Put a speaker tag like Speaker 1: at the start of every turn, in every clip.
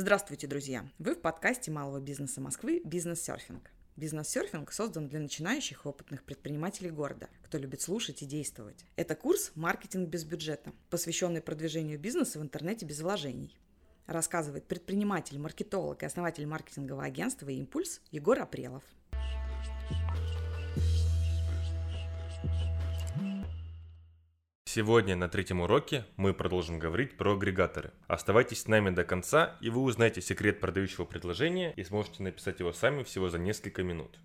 Speaker 1: Здравствуйте, друзья! Вы в подкасте малого бизнеса Москвы «Бизнес-серфинг». Бизнес-серфинг создан для начинающих и опытных предпринимателей города, кто любит слушать и действовать. Это курс «Маркетинг без бюджета», посвященный продвижению бизнеса в интернете без вложений. Рассказывает предприниматель, маркетолог и основатель маркетингового агентства «Импульс» Егор Апрелов –
Speaker 2: Сегодня на третьем уроке мы продолжим говорить про агрегаторы. Оставайтесь с нами до конца, и вы узнаете секрет продающего предложения и сможете написать его сами всего за несколько минут.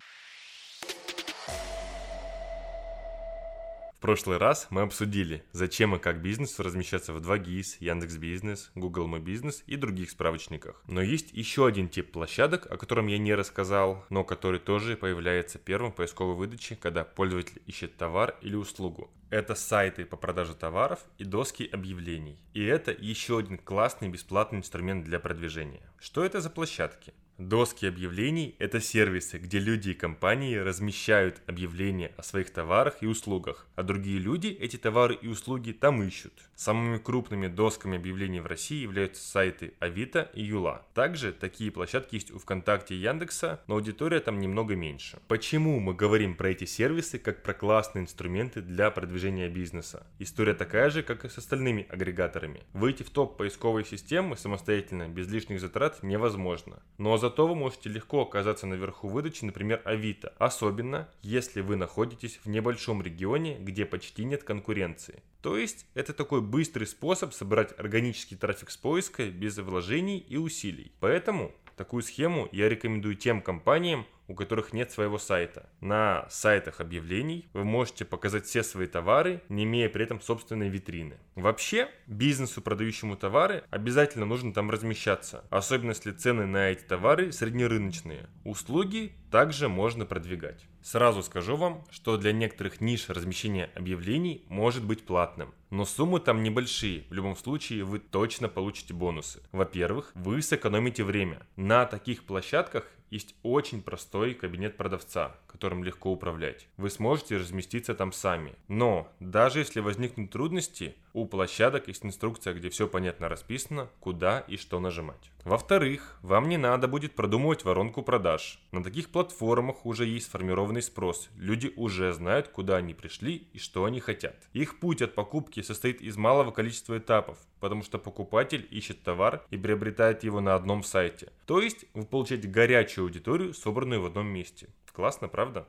Speaker 2: Прошлый раз мы обсудили, зачем и как бизнесу размещаться в 2GIS, Яндекс.Бизнес, Google My Business и других справочниках. Но есть еще один тип площадок, о котором я не рассказал, но который тоже появляется первым в поисковой выдаче, когда пользователь ищет товар или услугу. Это сайты по продаже товаров и доски объявлений. И это еще один классный бесплатный инструмент для продвижения. Что это за площадки? Доски объявлений – это сервисы, где люди и компании размещают объявления о своих товарах и услугах, а другие люди эти товары и услуги там ищут. Самыми крупными досками объявлений в России являются сайты Авито и Юла. Также такие площадки есть у ВКонтакте и Яндекса, но аудитория там немного меньше. Почему мы говорим про эти сервисы как про классные инструменты для продвижения бизнеса? История такая же, как и с остальными агрегаторами. Выйти в топ поисковой системы самостоятельно без лишних затрат невозможно. Но зато вы можете легко оказаться наверху выдачи, например, Авито, особенно если вы находитесь в небольшом регионе, где почти нет конкуренции. То есть это такой быстрый способ собрать органический трафик с поиска без вложений и усилий. Поэтому такую схему я рекомендую тем компаниям, у которых нет своего сайта. На сайтах объявлений вы можете показать все свои товары, не имея при этом собственной витрины. Вообще, бизнесу, продающему товары, обязательно нужно там размещаться, особенно если цены на эти товары среднерыночные. Услуги также можно продвигать. Сразу скажу вам, что для некоторых ниш размещение объявлений может быть платным. Но суммы там небольшие, в любом случае вы точно получите бонусы. Во-первых, вы сэкономите время. На таких площадках есть очень простой кабинет продавца, которым легко управлять. Вы сможете разместиться там сами. Но даже если возникнут трудности, у площадок есть инструкция, где все понятно расписано, куда и что нажимать. Во-вторых, вам не надо будет продумывать воронку продаж. На таких платформах уже есть сформированный спрос. Люди уже знают, куда они пришли и что они хотят. Их путь от покупки состоит из малого количества этапов, потому что покупатель ищет товар и приобретает его на одном сайте. То есть вы получаете горячую аудиторию, собранную в одном месте. Классно, правда?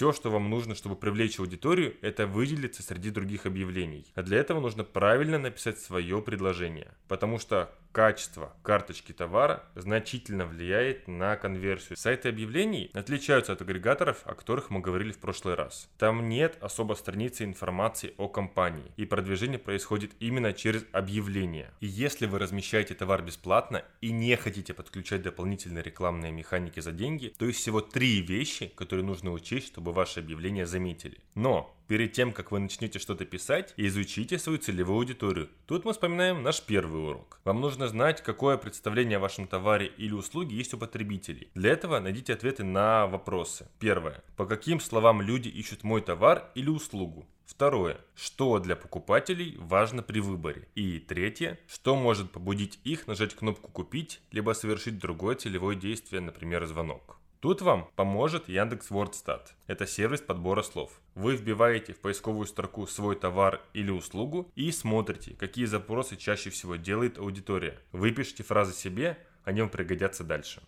Speaker 2: Все, что вам нужно, чтобы привлечь аудиторию, это выделиться среди других объявлений. А для этого нужно правильно написать свое предложение. Потому что качество карточки товара значительно влияет на конверсию. Сайты объявлений отличаются от агрегаторов, о которых мы говорили в прошлый раз. Там нет особо страницы информации о компании, и продвижение происходит именно через объявления. И если вы размещаете товар бесплатно и не хотите подключать дополнительные рекламные механики за деньги, то есть всего три вещи, которые нужно учесть, чтобы ваше объявление заметили. Но Перед тем, как вы начнете что-то писать, изучите свою целевую аудиторию. Тут мы вспоминаем наш первый урок. Вам нужно знать, какое представление о вашем товаре или услуге есть у потребителей. Для этого найдите ответы на вопросы. Первое. По каким словам люди ищут мой товар или услугу? Второе. Что для покупателей важно при выборе? И третье. Что может побудить их нажать кнопку «Купить» либо совершить другое целевое действие, например, звонок? Тут вам поможет Яндекс Вордстат. Это сервис подбора слов. Вы вбиваете в поисковую строку свой товар или услугу и смотрите, какие запросы чаще всего делает аудитория. Вы пишите фразы себе, они вам пригодятся дальше.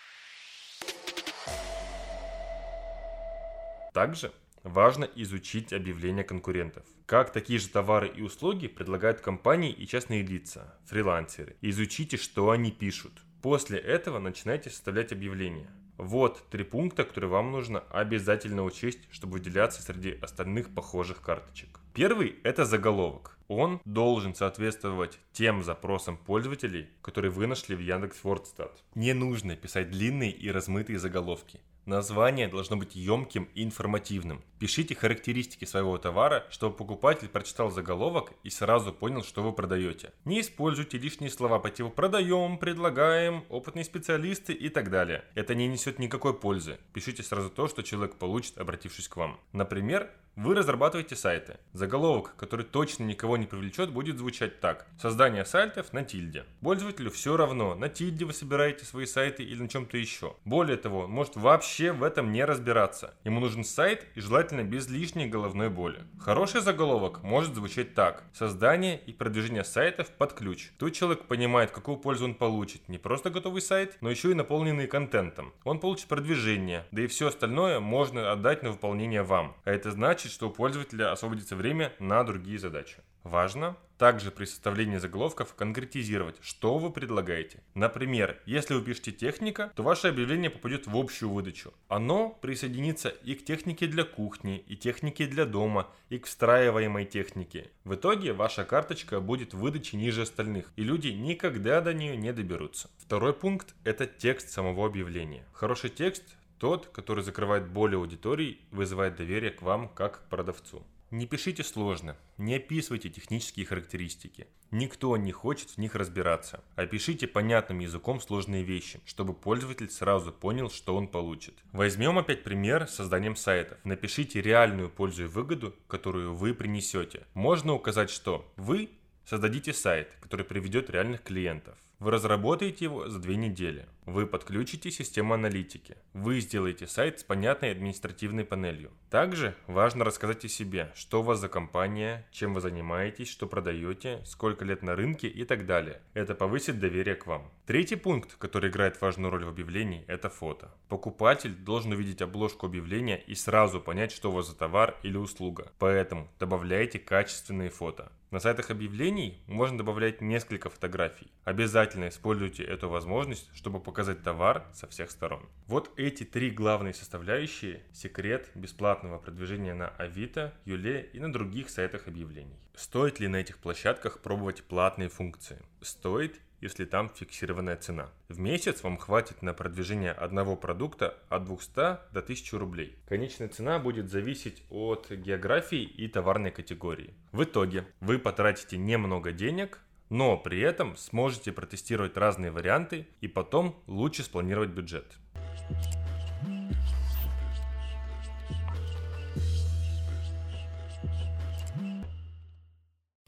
Speaker 2: Также важно изучить объявления конкурентов. Как такие же товары и услуги предлагают компании и частные лица, фрилансеры. Изучите, что они пишут. После этого начинайте составлять объявления. Вот три пункта, которые вам нужно обязательно учесть, чтобы выделяться среди остальных похожих карточек. Первый – это заголовок. Он должен соответствовать тем запросам пользователей, которые вы нашли в Яндекс.Вордстат. Не нужно писать длинные и размытые заголовки. Название должно быть емким и информативным. Пишите характеристики своего товара, чтобы покупатель прочитал заголовок и сразу понял, что вы продаете. Не используйте лишние слова по типу «продаем», «предлагаем», «опытные специалисты» и так далее. Это не несет никакой пользы. Пишите сразу то, что человек получит, обратившись к вам. Например, вы разрабатываете сайты. Заголовок, который точно никого не привлечет, будет звучать так. Создание сайтов на тильде. Пользователю все равно, на тильде вы собираете свои сайты или на чем-то еще. Более того, он может вообще в этом не разбираться. Ему нужен сайт и желательно без лишней головной боли. Хороший заголовок может звучать так. Создание и продвижение сайтов под ключ. Тут человек понимает, какую пользу он получит. Не просто готовый сайт, но еще и наполненный контентом. Он получит продвижение, да и все остальное можно отдать на выполнение вам. А это значит, значит, что у пользователя освободится время на другие задачи. Важно также при составлении заголовков конкретизировать, что вы предлагаете. Например, если вы пишете техника, то ваше объявление попадет в общую выдачу. Оно присоединится и к технике для кухни, и технике для дома, и к встраиваемой технике. В итоге ваша карточка будет в выдаче ниже остальных, и люди никогда до нее не доберутся. Второй пункт – это текст самого объявления. Хороший текст тот, который закрывает боли аудитории вызывает доверие к вам как к продавцу. Не пишите сложно, не описывайте технические характеристики. Никто не хочет в них разбираться. Опишите понятным языком сложные вещи, чтобы пользователь сразу понял, что он получит. Возьмем опять пример с созданием сайтов. Напишите реальную пользу и выгоду, которую вы принесете. Можно указать, что вы создадите сайт, который приведет реальных клиентов. Вы разработаете его за две недели. Вы подключите систему аналитики. Вы сделаете сайт с понятной административной панелью. Также важно рассказать о себе, что у вас за компания, чем вы занимаетесь, что продаете, сколько лет на рынке и так далее. Это повысит доверие к вам. Третий пункт, который играет важную роль в объявлении, это фото. Покупатель должен увидеть обложку объявления и сразу понять, что у вас за товар или услуга. Поэтому добавляйте качественные фото. На сайтах объявлений можно добавлять несколько фотографий. Обязательно используйте эту возможность, чтобы показать товар со всех сторон. Вот эти три главные составляющие – секрет бесплатного продвижения на Авито, Юле и на других сайтах объявлений. Стоит ли на этих площадках пробовать платные функции? Стоит если там фиксированная цена. В месяц вам хватит на продвижение одного продукта от 200 до 1000 рублей. Конечная цена будет зависеть от географии и товарной категории. В итоге вы потратите немного денег, но при этом сможете протестировать разные варианты и потом лучше спланировать бюджет.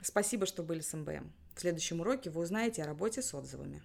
Speaker 1: Спасибо, что были с МБМ. В следующем уроке вы узнаете о работе с отзывами.